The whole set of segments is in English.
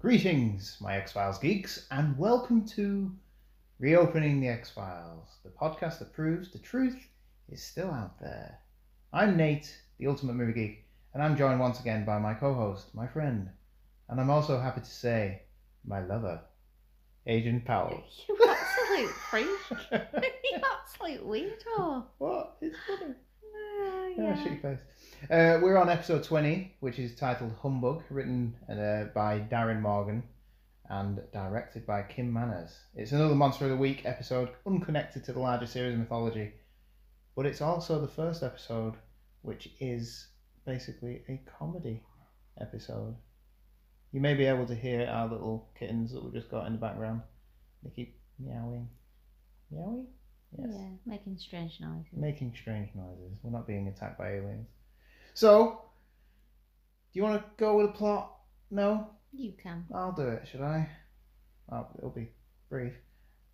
Greetings, my X Files geeks, and welcome to Reopening the X Files, the podcast that proves the truth is still out there. I'm Nate, the Ultimate Movie Geek, and I'm joined once again by my co host, my friend, and I'm also happy to say, my lover, Agent Powell. You absolute freak. you absolute weirdo. What? It's funny. Uh, Yeah, yeah. shit your face. Uh, we're on episode 20, which is titled Humbug, written uh, by Darin Morgan and directed by Kim Manners. It's another Monster of the Week episode, unconnected to the larger series of mythology, but it's also the first episode which is basically a comedy episode. You may be able to hear our little kittens that we just got in the background. They keep meowing. Meowing? Yes Yeah, making strange noises. making strange noises. We're not being attacked by aliens. So, do you want to go with a plot? No? You can. I'll do it, should I? Oh, it'll be brief.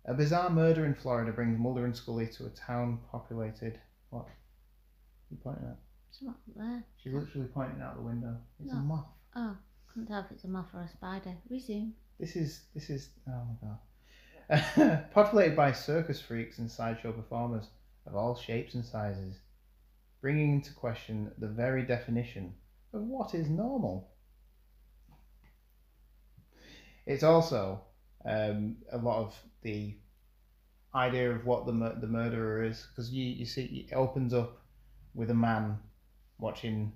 A bizarre murder in Florida brings Mulder and Scully to a town populated. What? You pointing at? It's not there. She's literally pointing out the window. It's a No. moth. Oh, couldn't tell if it's a moth or a spider. Resume. This is this is oh my god. Populated by circus freaks and sideshow performers of all shapes and sizes, bringing into question the very definition of what is normal. It's also um, a lot of the idea of what the mur- the murderer is because you you see it opens up with a man watching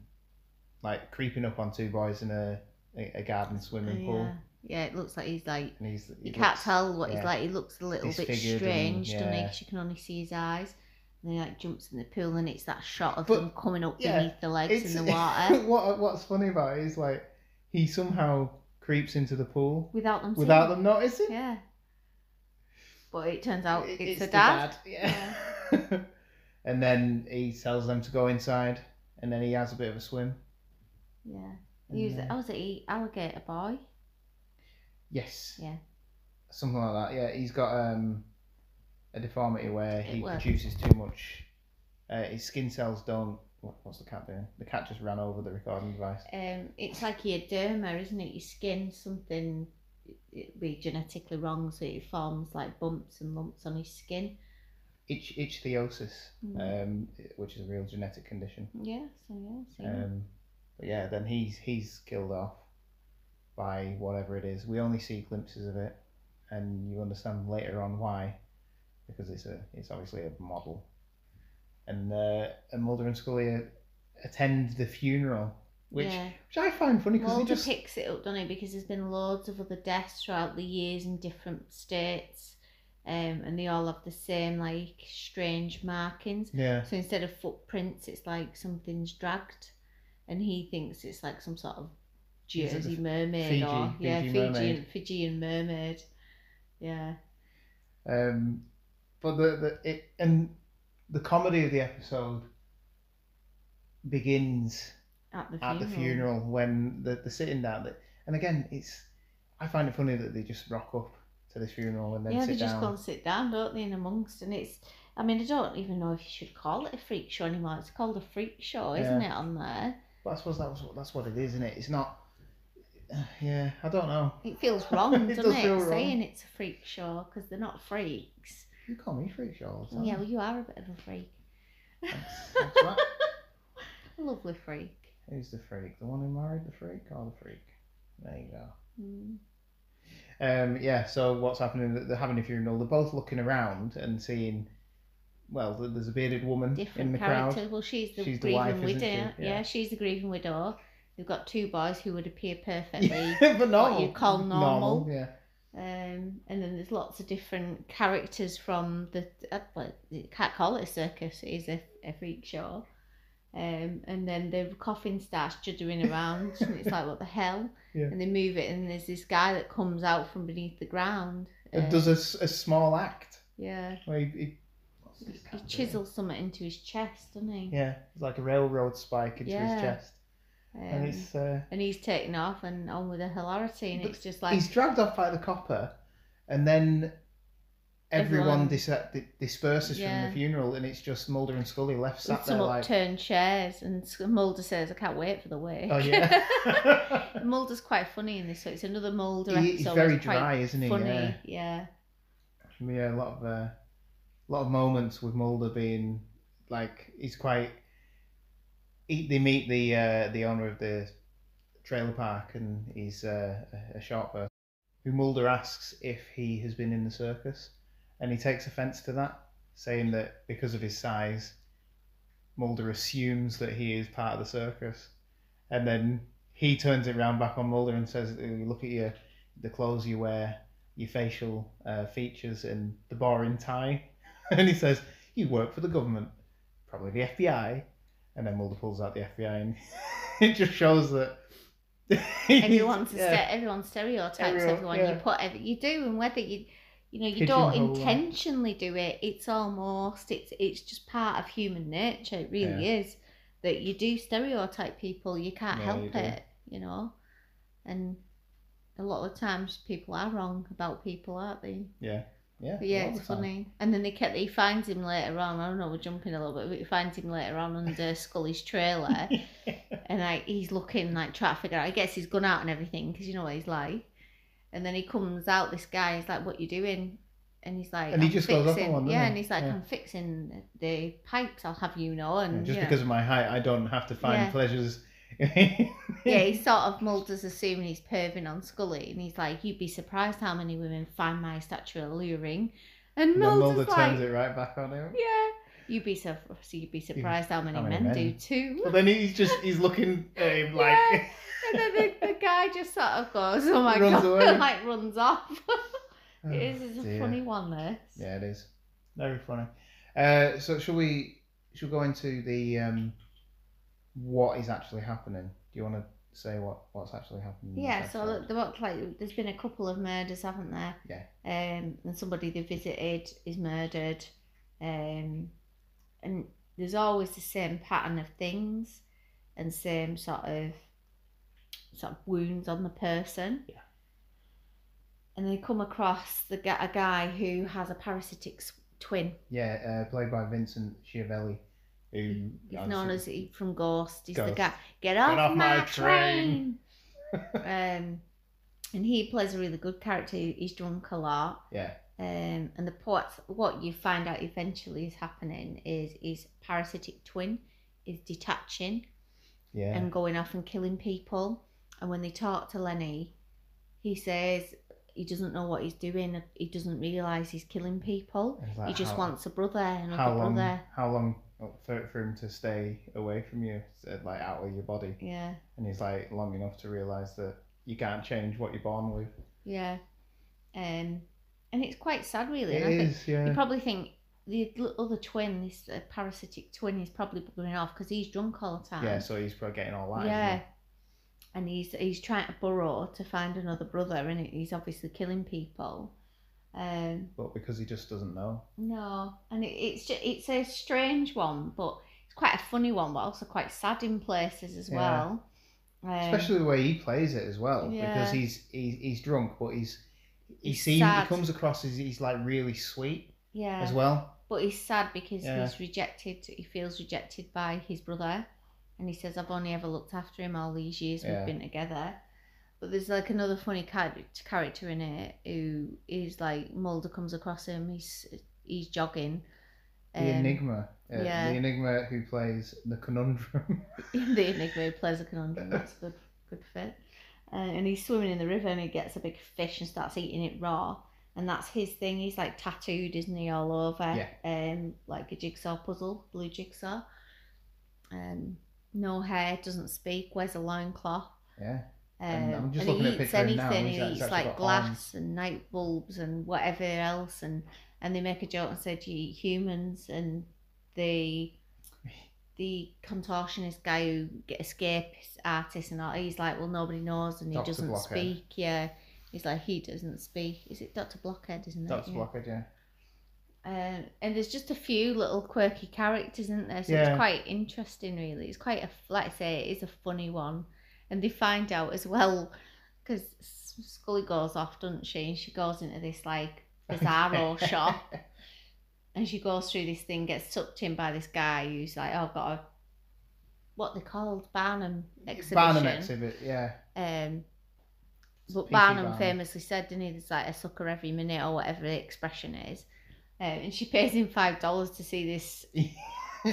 like creeping up on two boys in a a, a garden swimming pool Yeah. Yeah, it looks like he's like. he's You he can't tell what yeah. he's like. He looks a little bit Disfigured and- strange, doesn't he? yeah. 'Cause you can only see his eyes. And then he like jumps in the pool, and it's that shot of But, them coming up yeah, beneath the legs in the water what what's funny about it is like he somehow creeps into the pool without them. without them noticing. Yeah. But it turns out It- it's, the the dad. Yeah. and then he tells them to go inside, and then he has a bit of a swim. Yeah. He was, I was alligator boy. Yes. Yeah. Something like that. Yeah, he's got um a deformity where he works. produces too much. Uh, his skin cells don't. What, what's the cat doing? The cat just ran over the recording device. Um, it's like your derma, isn't it? Your skin, something it be genetically wrong, so it forms like bumps and lumps on his skin. Itch ichthyosis, Mm. um, which is a real genetic condition. Yeah, so yeah, so Um, but yeah, then he's he's killed off by whatever it is. We only see glimpses of it, and you understand later on why, because it's a it's obviously a model. And uh, and Mulder and Scully attend the funeral, which yeah. which I find funny because Mulder just picks it up, doesn't he? Because there's been loads of other deaths throughout the years in different states, um, and they all have the same like strange markings. yeah So instead of footprints, it's like something's dragged, and he thinks it's like some sort of Jersey mermaid Fiji- or yeah, Fiji Fijian mermaid? Fijian mermaid. Yeah, um, but the the it and the comedy of the episode begins at the at funeral. the funeral when the the sitting down. that- And again, it's I find it funny that they just rock up to this funeral and then Yeah, sit they just go and sit down, don't they, in amongst, and it's. I mean, I don't even know if you should call it a freak show anymore. It's called a freak show, isn't Yeah. it, on there? But I suppose that was, that's what it is, isn't it? It's not. Yeah, I don't know. It feels wrong, It doesn't does it, feel wrong. saying it's a freak show because they're not freaks. You call me freak all the time. Yeah, well, you are a bit of a freak. Thanks, thanks for that. a lovely freak. Who's the freak? The one who married the freak or the freak? There you go. Mm. Um, yeah, so what's happening? They're having a funeral. They're both looking around and seeing. Well, there's a bearded woman in the characters. crowd. Well, she's the She's the grieving wife, isn't widow. she? Yeah. Yeah. she's the grieving widow. They've got two boys who would appear perfectly but normal. what you call normal. Yeah. Um, and then there's lots of different characters from the. Uh, can't call it a circus. It is a, a freak show. Um, and then the coffin starts juddering around, and it's like, what the hell? Yeah. And they move it, and there's this guy that comes out from beneath the ground. It um, does a small act Yeah. where he, he, He chisels something into his chest, doesn't he? Yeah, it's like a railroad spike into Yeah. his chest, Um, and it's uh, and he's taken off and on with the hilarity, and it's just like he's dragged off by the copper, and then everyone, Everyone- dis- di- disperses from the funeral, and it's just Mulder and Scully left with sat there some like, upturned chairs, and Mulder says, "I can't wait for the wake." oh yeah. Mulder's quite funny in this, so it's another Mulder He- episode. he's very dry, isn't he? Funny, Yeah. yeah. Yeah, a lot of uh, lot of moments with Mulder being like he's quite. He, they meet the uh, the owner of the trailer park, and he's uh, a- short person who Mulder asks if he has been in the circus, and he takes offence to that, saying that because of his size, Mulder assumes that he is part of the circus, and then he turns it round back on Mulder and says, "Look at your the clothes you wear." your facial uh, features and the boring tie. and he says, You work for the government, probably the FBI. And then Mulder pulls out the FBI and it just shows that. Everyone's a yeah. ste- everyone stereotypes Everyone, everyone. yeah. You put every, you do, and whether you you know you don't intentionally do it, it's almost it's it's just part of human nature. It really is that you do stereotype people. You can't Yeah, help you it, you know. And a lot of times people are wrong about people, aren't they? Yeah. Yeah. Yeah, it's funny. And then they kept he finds him later on. I don't know, we're jumping a little bit, but he finds him later on under Scully's trailer. and like he's looking like trying to figure out. I guess he's gone out and everything because you know what he's like. And then he comes out. This guy is like, "What you doing?" And he's like, And he "I'm just goes off on one, Yeah, he? and he's like, Yeah. "I'm fixing the pipes. I'll have you know." Yeah, And just you know. because of my height, I don't have to find Yeah. pleasures. Yeah, he's sort of Mulder's assuming he's perving on Scully, and he's like, "You'd be surprised how many women find my stature alluring." And And Mulder's Mulder like, turns it right back on him. "Yeah." You'd be so you'd be surprised how many, how many men, men? do too. But then he's just he's looking at him like Yeah. And then the, the guy just sort of goes, "Oh my Runs god!" away. and like runs off. Oh, it is it's a funny one. This. Yeah, it is. Very funny. Uh, so shall we shall go into the um, what is actually happening? Do you want to say what what's actually happening? Yeah, so look, there were, like there's been a couple of murders, haven't there? Yeah. Um, and somebody they visited is murdered, um, and there's always the same pattern of things, and same sort of sort of wounds on the person. Yeah. And they come across the a guy who has a parasitic twin. yeah, uh, played by Vincent Schiavelli, who He's known as he from Ghost. He's the guy. Get off, off my, my train. um, and he plays a really good character. He's drunk a lot. yeah Um, and the what what you find out eventually is happening is his parasitic twin is detaching yeah and going off and killing people. And when they talk to Lenny, he says he doesn't know what he's doing. He doesn't realise he's killing people. Like, he just how- wants a brother, another how long brother. how long for, for him to stay away from you, uh, like out of your body, Yeah. and he's like long enough to realize that you can't change what you're born with. Yeah. Um, and it's quite sad, really. It and I think is, yeah. you probably think the other twin, this uh, parasitic twin, is probably going off because he's drunk all the time. Yeah, so he's probably getting all that. yeah. he? And he's he's trying to burrow to find another brother, and he's obviously killing people. Um, But because he just doesn't know. no, and it, it's just, it's a strange one, but it's quite a funny one, but also quite sad in places as Yeah. well. Um, Especially the way he plays it as well, because he's he's, he's drunk, but he's he He's seems sad. he comes across as he's like really sweet yeah, as well. But he's sad because Yeah. he's rejected. He feels rejected by his brother, and he says, "I've only ever looked after him all these years Yeah. we've been together." But there's like another funny character character in it who is like Mulder comes across him. He's he's jogging. The um, Enigma, uh, yeah. the Enigma who plays the Conundrum. the Enigma who plays a conundrum. That's a good good fit. Uh, and he's swimming in the river and he gets a big fish and starts eating it raw. And that's his thing. He's like tattooed, isn't he, all over? Yeah. Um, like a jigsaw puzzle, blue jigsaw. Um, no hair, doesn't speak, wears a loincloth. yeah, Um, just and looking he eats of now, anything. He eats like glass arms. and night bulbs and whatever else. And and they make a joke and said you eat humans and the the contortionist guy who get escape artist and all. He's like, well, nobody knows and he Dr. doesn't Blockhead. speak. Yeah, he's like he doesn't speak. Is it Doctor Blockhead? Isn't it? Dr. Yeah. Blockhead, yeah. Um, and there's just a few little quirky characters, isn't there? So Yeah. it's quite interesting, really. It's quite a, like I say, it is a funny one. And they find out as well, because Scully goes off, doesn't she? And she goes into this like bizarro shop, and she goes through this thing, gets sucked in by this guy who's like, "Oh, I've got a what they called Barnum exhibition." Barnum exhibit, yeah. Um, but P.T. Barnum, Barnum. famously said, didn't he? There's like a sucker every minute or whatever the expression is. Um, and she pays him five dollars to see this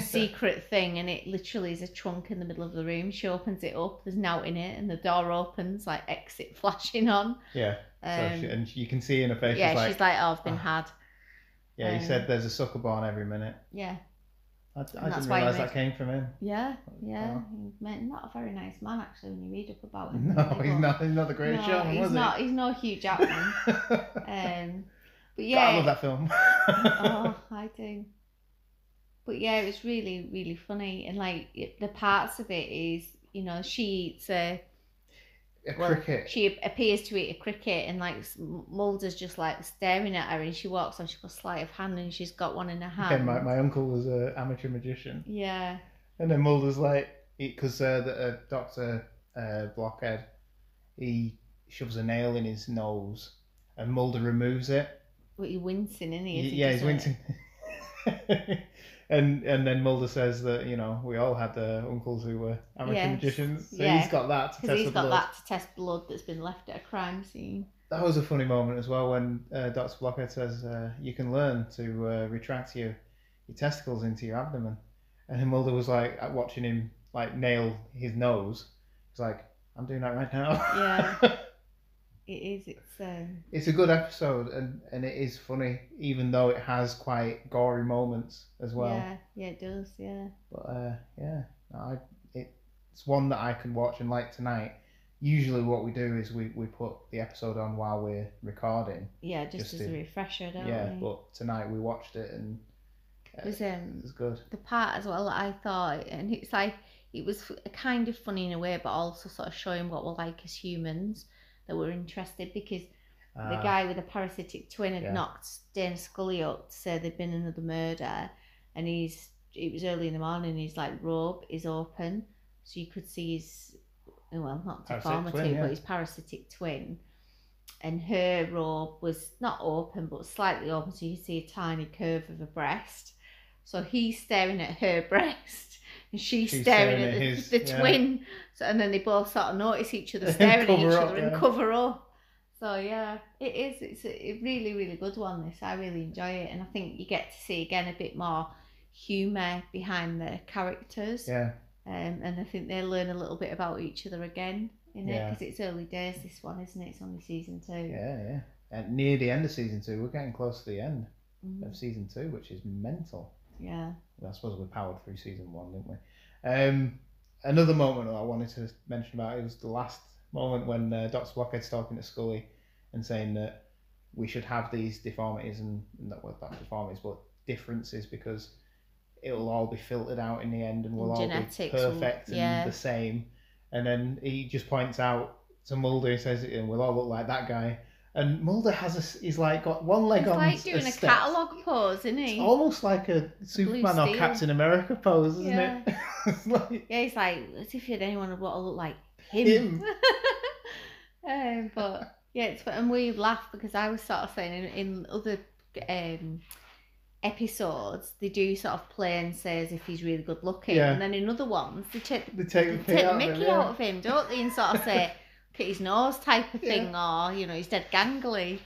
secret thing, and it literally is a trunk in the middle of the room. She opens it up, there's now in it, and the door opens, like exit flashing on. yeah. Um, so she, and you can see in her face, yeah, she's like, she's like, "Oh, I've been "Oh." had." yeah, he um, said there's a sucker born every minute. Yeah, I, I didn't realise that came from him. yeah, yeah. He's not a very nice man, actually, when you read up about him. No, he's but- not. He's not the greatest no, showman, he's was not. He's no Hugh Jackman. he? um, but God, I yeah, love that film. oh, I do. But yeah, it was really, really funny, and like it, the parts of it is, you know, she eats a a well, cricket. she appears to eat a cricket, and like Mulder's just like staring at her, and she walks on, she's got sleight of hand, and she's got one in her hand. Yeah, my, my uncle was an amateur magician. Yeah, And then Mulder's like, because uh, the uh, Doctor uh, Blockhead, he shoves a nail in his nose, and Mulder removes it. but he's wincing, isn't he? he yeah, he's wincing. and and then Mulder says that you know we all had uh, uncles who were amateur Yes, magicians, so yeah. he's got that to test he's the got blood. that to test blood that's been left at a crime scene. That was a funny moment as well when uh, Doctor Blockhead says uh, you can learn to uh, retract your your testicles into your abdomen, and Mulder was like uh, watching him like nail his nose. He's like, I'm doing that right now. Yeah. It is. It's um. it's a good episode and and it is funny, even though it has quite gory moments as well. Yeah. Yeah. It does. Yeah. But uh, yeah, I it's one that I can watch and like tonight. Usually, what we do is we, we put the episode on while we're recording. Yeah. Just, Just as to- a refresher, don't we? yeah, we? but tonight we watched it and uh, It was um it's good. the part as well I thought, and it's like it was kind of funny in a way, but also sort of showing what we're like as humans that were interested because the Ah, guy with the parasitic twin had yeah. knocked Dana Scully up to say there'd been another murder, and he's it was early in the morning. He's like robe is open, so you could see his well not deformity, twin, yeah. but his parasitic twin. And her robe was not open, but slightly open, so you could see a tiny curve of a breast. So he's staring at her breast, and she's, She's staring, staring at, the, his, the yeah. twin. So and then they both sort of notice each other staring at each up, other and yeah. cover up. So yeah, it is. It's a really, really good one. This I really enjoy it, and I think you get to see again a bit more humour behind the characters. Yeah, Um, and I think they learn a little bit about each other again in it because it's early days. This one, isn't it? It's only season two. yeah, yeah. And near the end of season two, we're getting close to the end Mm, of season two, which is mental. yeah. I suppose we powered through season one, didn't we? Um, another moment that I wanted to mention about it was the last moment when uh, Doctor Blockhead's talking to Scully and saying that we should have these deformities and not well, not deformities, but differences because it'll all be filtered out in the end and we'll all be perfect and yeah. the same. And then he just points out to Mulder, he says, and we'll all look like that guy. And Mulder has a, he's like got one leg It's on like doing a steps. catalogue pose, isn't It's he? almost like a Superman or. Captain America pose, isn't Yeah. it? it's like, Yeah, he's like as if you had anyone would want to look like him. Him. um, but yeah, it's and we laugh because I was sort of saying in, in other um, episodes they do sort of play and say as if he's really good looking, Yeah. and then in other ones they take they take they take the out of Mickey him, yeah. out of him, don't they? And sort of say, his nose type of Yeah. thing, or you know, he's dead gangly.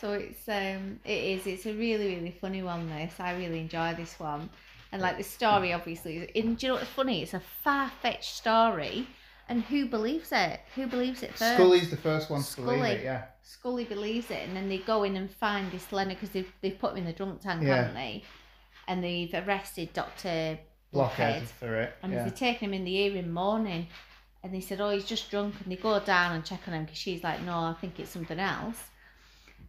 So it's um, it is. It's a really really funny one. This I really enjoy this one, and like the story obviously. is- And do you know what's funny? It's a far fetched story, and who believes it? Who believes it first? Scully's the first one to believe Scully. it, yeah. Scully believes it, and then they go in and find this Leonard because they've they've put him in the drunk tank, Yeah. haven't they? And they've arrested Doctor Blockhead Blockhead for it. and yeah. they're taking him in the ear in morning and they said, "Oh, he's just drunk," and they go down and check on him because she's like, "No, I think it's something else,"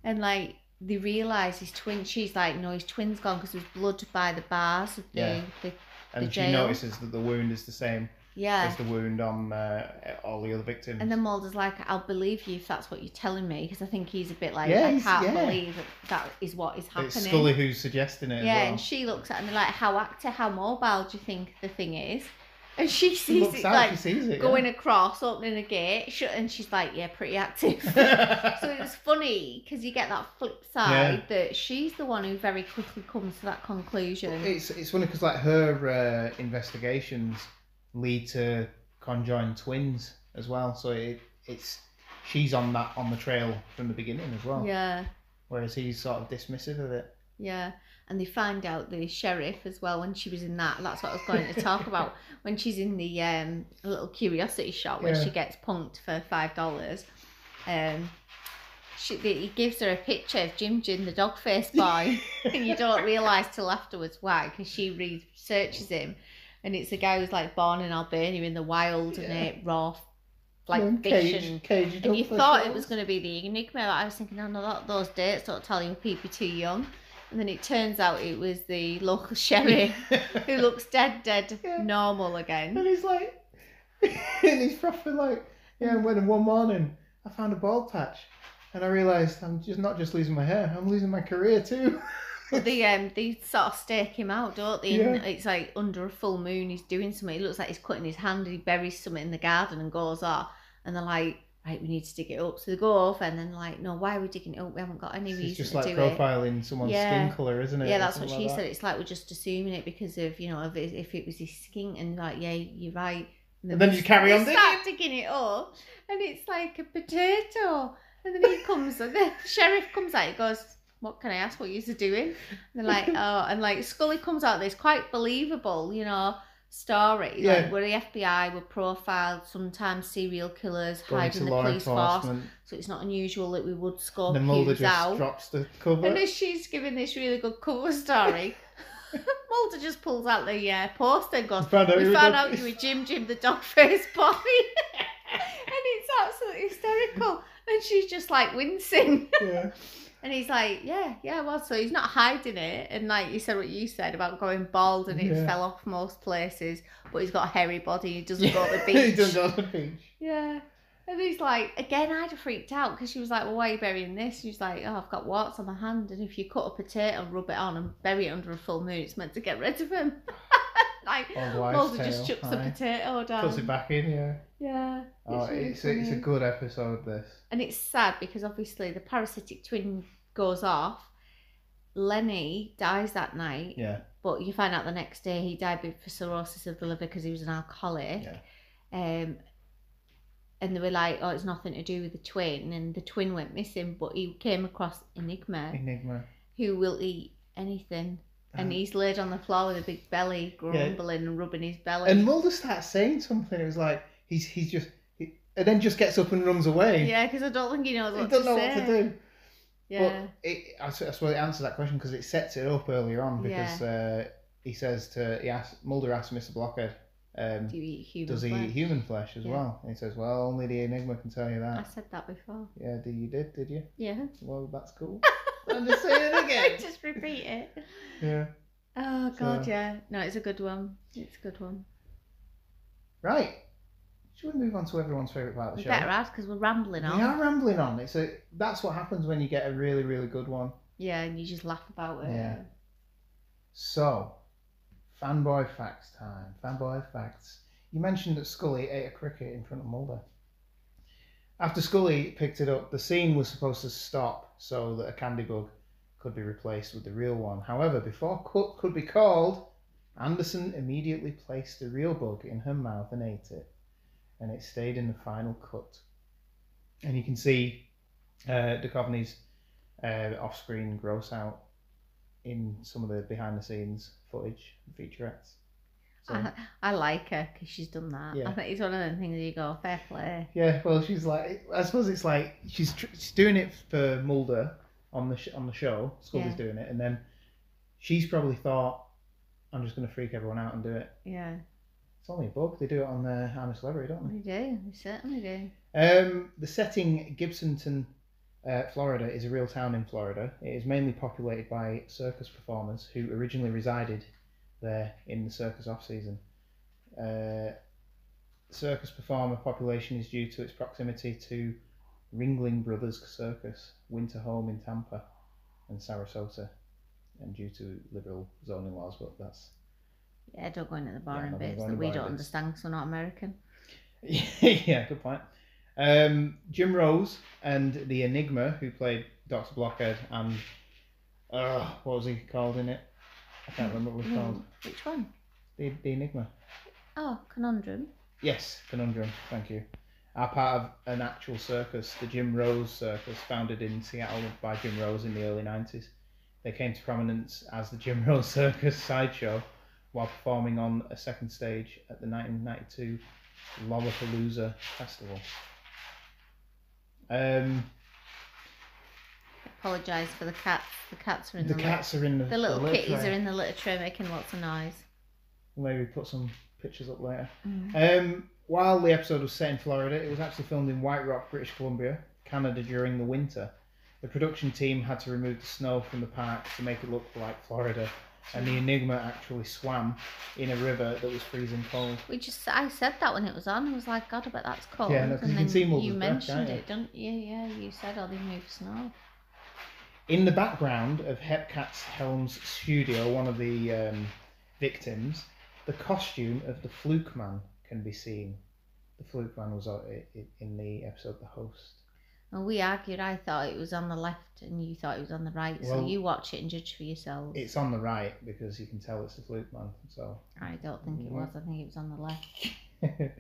and like they realise his twin. She's like, "No, his twin's gone because there's blood by the bars of the, Yeah. the And the she jail. notices that the wound is the same yeah." as the wound on uh, all the other victims. And then Mulder's like, I'll believe you if that's what you're telling me, because I think he's a bit like, Yeah, I can't yeah. believe that that is what is happening. it's Scully who's suggesting it. yeah, well. and she looks at him like, how active, how mobile do you think the thing is? And she She sees looks it out, like she sees it. going across, opening a gate, shut, and she's like, yeah, pretty active. so it was funny because you get that flip side that she's the one who very quickly comes to that conclusion. it's it's funny because like her uh, investigations lead to conjoined twins as well. So it it's she's on that on the trail from the beginning as well. yeah. Whereas he's sort of dismissive of it. Yeah, and they find out the sheriff as well when she was in that. That's what I was going to talk about. When she's in the um, little curiosity shop where Yeah. she gets punked for five dollars, um, she he gives her a picture of Jim Jim, the dog face boy, and you don't realise till afterwards why, because she researches him, and it's a guy who's like born in Albania in the wild and Yeah. ate raw, like fish caged- and caged and you thought it was going to be the enigma. Like I was thinking, oh no, that, those dates don't tell you people too young. And then it turns out it was the local sheriff who looks dead, dead, Yeah. normal again. And he's like, and he's proper like, yeah. And when one morning I found a bald patch, and I realised I'm just not just losing my hair, I'm losing my career too. But they um they sort of stake him out, don't they? And Yeah. it's like under a full moon, he's doing something. It looks like he's cutting his hand, and he buries something in the garden and goes off. And they're like, right, we need to dig it up. So they go off, and then like, no, why are we digging it up? We haven't got any It's reason just to like do it. profiling someone's Yeah. skin colour, isn't it? Yeah, that's what something she like said. that? It's like we're just assuming it because of you know if it, if it was his skin and like yeah you're right. And then we you carry on digging. start digging it up, and it's like a potato. And then he comes, and the sheriff comes out. He goes, "What can I ask? What you are doing?" And they're like, "Oh," and like Scully comes out. This quite believable, you know, story. Yeah. Like where the FBI were profiled. Sometimes serial killers Going hide the police force, so it's not unusual that we would score And Mulder just out. drops the cover. And as she's giving this really good cover story, Mulder just pulls out the uh, poster and goes, Found We found dog- out you were Jim Jim the dog faced boy. and it's absolutely hysterical. And she's just like wincing. yeah. And he's like, Yeah, yeah, well, so he's not hiding it. And like you said what you said about going bald and it Yeah. fell off most places, but he's got a hairy body, he doesn't go to the beach. he doesn't go to the beach. Yeah. And he's like, again, I'd have freaked out because she was like, well, why are you burying this? She's like, oh, I've got warts on my hand. And if you cut a potato and rub it on and bury it under a full moon, it's meant to get rid of them. like, Mulder just chucks the aye. potato down. Puts it back in, yeah. Yeah. Oh, really it's, a, it's a good episode, this. And it's sad because obviously the parasitic twin goes off. Lenny dies that night, Yeah. but you find out the next day he died with cirrhosis of the liver because he was an alcoholic. Yeah. Um, and they were like, "Oh, it's nothing to do with the twin," and the twin went missing. But he came across Enigma, Enigma. who will eat anything, and Um, he's laid on the floor with a big belly, grumbling and rubbing his belly. And Mulder starts saying something. It was like, he's he's just. He, and then just gets up and runs away. yeah, because I don't think he knows what to do. He doesn't know say. what to do. Yeah, But it, I, suppose it answers that question because it sets it up earlier on because uh, he says to he asks Mulder asks Mr. Blockhead, um, do you eat human does he flesh? eat human flesh as Yeah. well? And he says, well, only the Enigma can tell you that. I said that before. Yeah, did you did did you? Yeah. Well, that's cool. I'm just saying it again. I just repeat it. Yeah. Oh God, So- yeah. No, it's a good one. It's a good one. Right. Should we move on to everyone's favourite part of the We show? better add because we're rambling on. We on. are rambling on. It's a that's what happens when you get a really really good one. Yeah, and you just laugh about it. Yeah. So, fanboy facts time. Fanboy facts. You mentioned that Scully ate a cricket in front of Mulder. After Scully picked it up, the scene was supposed to stop so that a candy bug could be replaced with the real one. However, before Cook could be called, Anderson immediately placed the real bug in her mouth and ate it, and it stayed in the final cut. And you can see uh, Duchovny's uh, off-screen gross out in some of the behind-the-scenes footage, and featurettes. So, I, I like her because she's done that. Yeah. I think it's one of them things you go, fair play. yeah, well, she's like, I suppose it's like she's tr- she's doing it for Mulder on the sh- on the show. Scully's Yeah. doing it, and then she's probably thought, I'm just going to freak everyone out and do it. Yeah. It's only a book. They do it on uh, I'm a Celebrity, don't They They do. They certainly do. Um, the setting, Gibsonton, uh, Florida, is a real town in Florida. It is mainly populated by circus performers who originally resided there in the circus off season. Uh, circus performer population is due to its proximity to Ringling Brothers Circus, winter home in Tampa and Sarasota, and due to liberal zoning laws, but that's Yeah, don't go into the boring not gonna bits that we don't bits. understand because we're not American. yeah, good point. Um, Jim Rose and the Enigma, who played Doctor Blockhead, and uh, what was he called in it? I can't remember what was called. Mm, Which one? The, the Enigma. Oh, Conundrum. Yes, Conundrum. Thank you. Are part of an actual circus, the Jim Rose Circus, founded in Seattle by Jim Rose in the early nineties. They came to prominence as the Jim Rose Circus sideshow while performing on a second stage at the 1992 Lollapalooza Festival. Um, Apologise for the cats. The cats are in the the, cats are in the, Little, the little litter kitties tray. are in the litter tray making lots of noise. Maybe put some pictures up later. Mm. Um, while the episode was set in Florida, it was actually filmed in White Rock, British Columbia, Canada during the winter. The production team had to remove the snow from the park to make it look like Florida, and the Enigma actually swam in a river that was freezing cold. We just, I said that when it was on. I was like, God, I bet that's cold. Yeah, no, and you can then you mentioned you? it, don't you? Yeah, you said, oh, they move snow. In the background of Hepcat Helm's studio, one of the um, victims, the costume of the Fluke Man can be seen. The Fluke Man was uh, in the episode The Host. And we argued. I thought it was on the left, and you thought it was on the right. so you watch it and judge for yourselves. It's on the right because you can tell it's the Fluke Man. So, I don't think it was. I think it was on the left.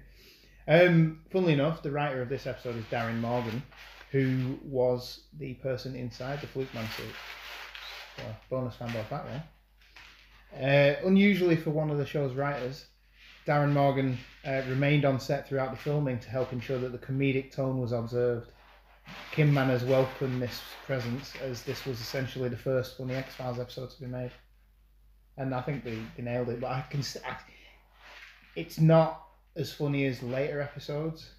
um, funnily enough, the writer of this episode is Darin Morgan, who was the person inside the Fluke Man suit. So, bonus fanboy fact there. Uh, unusually for one of the show's writers, Darin Morgan uh, remained on set throughout the filming to help ensure that the comedic tone was observed. Kim Manners welcomed this presence as this was essentially the first funny X Files episode to be made, and I think they, they nailed it. But I can, I, it's not as funny as later episodes.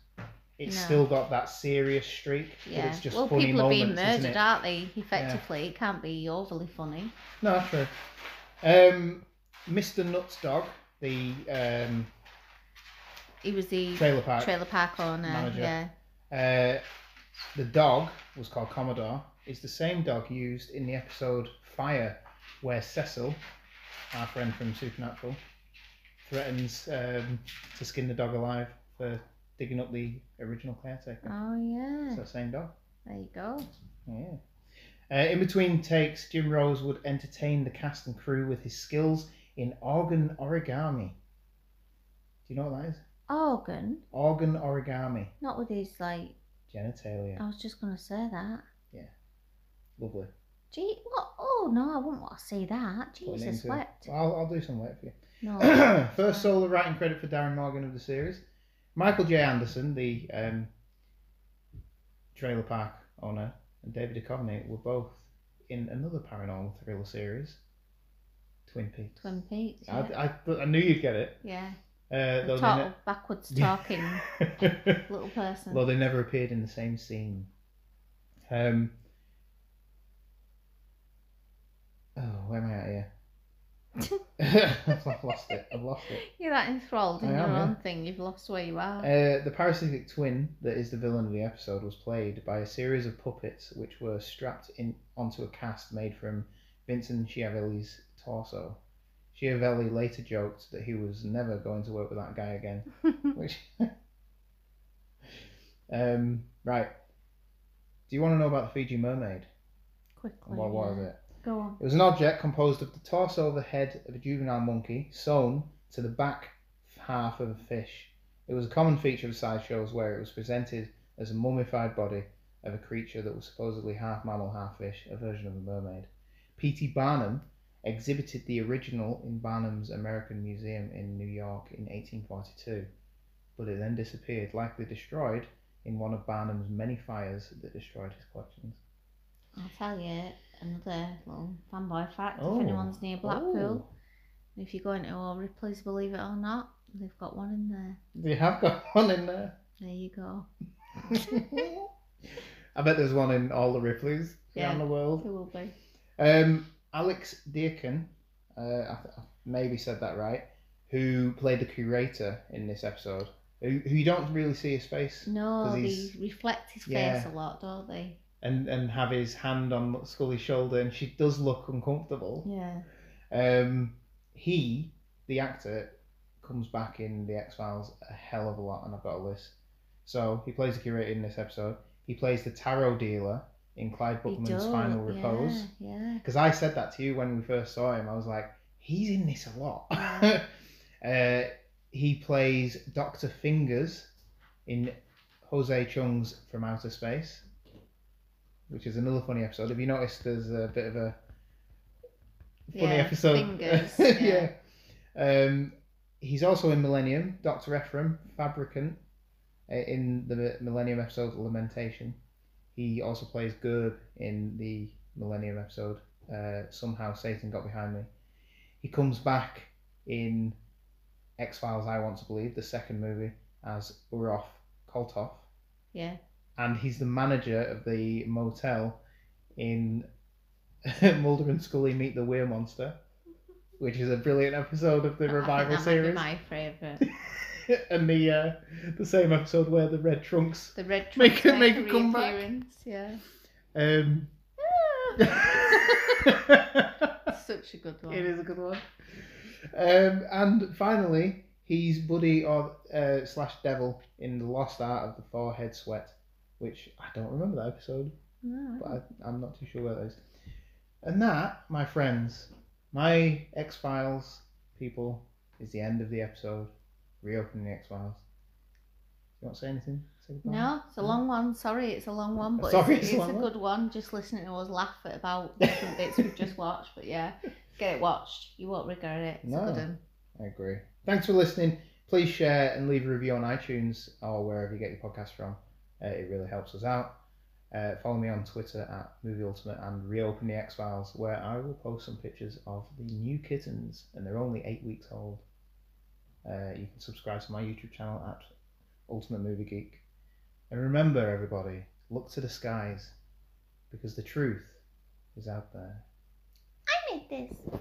It's No. still got that serious streak, but Yeah. it's just well, funny people are being murdered, aren't they? Effectively, it can't be overly funny. No, that's true. Um, Mr. Nutt's Dog, the um, He was the trailer park trailer park owner. manager. Yeah. Uh, the dog was called Commodore. Is the same dog used in the episode Fire, where Cecil, our friend from Supernatural, threatens um, to skin the dog alive for digging up the original caretaker. Oh yeah. It's that same dog. There you go. Yeah. Uh, in between takes, Jim Rose would entertain the cast and crew with his skills in organ origami. Do you know what that is? Organ, Organ origami. not with his like. Genitalia. I was just gonna say that. Yeah. Lovely. Gee, what? Oh no, I wouldn't want to see that. Jesus wept. Well, I'll, I'll do some work for you. No. First solo writing credit for Darin Morgan of the series. Michael J. Anderson, the um, trailer park owner, and David Duchovny were both in another paranormal thriller series, Twin Peaks. Twin Peaks. I, Yeah. I, thought- I knew you'd get it. yeah. Uh, though, total backwards talking little person. ne- though they never appeared in the same scene. Um, oh, where am I at here? I've lost it. I've lost it. You're that enthralled in I your am, own yeah. thing. You've lost where you are. Uh, the parasitic twin that is the villain of the episode was played by a series of puppets which were strapped in onto a cast made from Vincent Schiavelli's torso. Schiavelli later joked that he was never going to work with that guy again. Which, um, right. Do you want to know about the Fiji mermaid? Quickly. What was yeah. it? Go on. It was an object composed of the torso of the head of a juvenile monkey sewn to the back half of a fish. It was a common feature of sideshows where it was presented as a mummified body of a creature that was supposedly half mammal, half fish, a version of a mermaid. P.T. Barnum exhibited the original in Barnum's American Museum in New York in 1842, but it then disappeared, likely destroyed in one of Barnum's many fires that destroyed his collections. I'll tell you another little fanboy fact. Oh. If anyone's near Blackpool, Oh. if you're going to Ripley's, believe it or not, They've got one in there. They have got one in there. There you go. I bet there's one in all the Ripleys Yeah. around the world. There will be. Um, Alex Diakun, uh, I, th- I maybe said that right, who played the curator in this episode, who, who you don't really see his face No, they reflect his face a lot, don't they? And, and have his hand on Scully's shoulder, and she does look uncomfortable. Yeah. Um, he, the actor, comes back in the X Files a hell of a lot, and I've got a list. So he plays the curator in this episode. He plays the tarot dealer in Clyde Bruckman's. Final Repose. Yeah. yeah. Because I said that to you when we first saw him. I was like, he's in this a lot. Yeah. uh, he plays Doctor Fingers in Jose Chung's From Outer Space, which is another funny episode. Have you noticed there's a bit of a funny Yeah, episode? Fingers, yeah. yeah. Um, he's also in Millennium, Doctor Ephraim, Fabricant, uh, in the Millennium episode Lamentation. He also plays Gerb in the Millennium episode uh, Somehow Satan Got Behind Me. He comes back in X Files, I Want to Believe, the second movie, as Urof Koltov. Yeah. And he's the manager of the motel in Mulder and Scully Meet the Were-Monster, which is a brilliant episode of the revival that series. My favourite. and the uh, the same episode where the red trunks. The red Make trunks make it come back. reappearance, Yeah. Um, Such a good one. it is a good one. Um, and finally, he's Buddy or uh, slash Devil in the Lost Art of the Forehead Sweat, which I don't remember that episode, No, but I, I'm not too sure where that is. And that, my friends, my X Files people, is the end of the episode. Reopening the X Files. You want to say anything? Say? No, it's a long one. Sorry, it's a long one, but Sorry, it's, it's a it's a good one. Just listening to us laugh at about different bits we've just watched. But yeah, get it watched. You won't regret it. It's No. one. I agree. Thanks for listening. Please share and leave a review on iTunes or wherever you get your podcast from. Uh, it really helps us out. Uh, follow me on Twitter at Movie Ultimate and Reopen the X Files, where I will post some pictures of the new kittens, and they're only eight weeks old. Uh, you can subscribe to my YouTube channel at Ultimate Movie Geek. And remember, everybody, look to the skies because the truth is out there. I made this.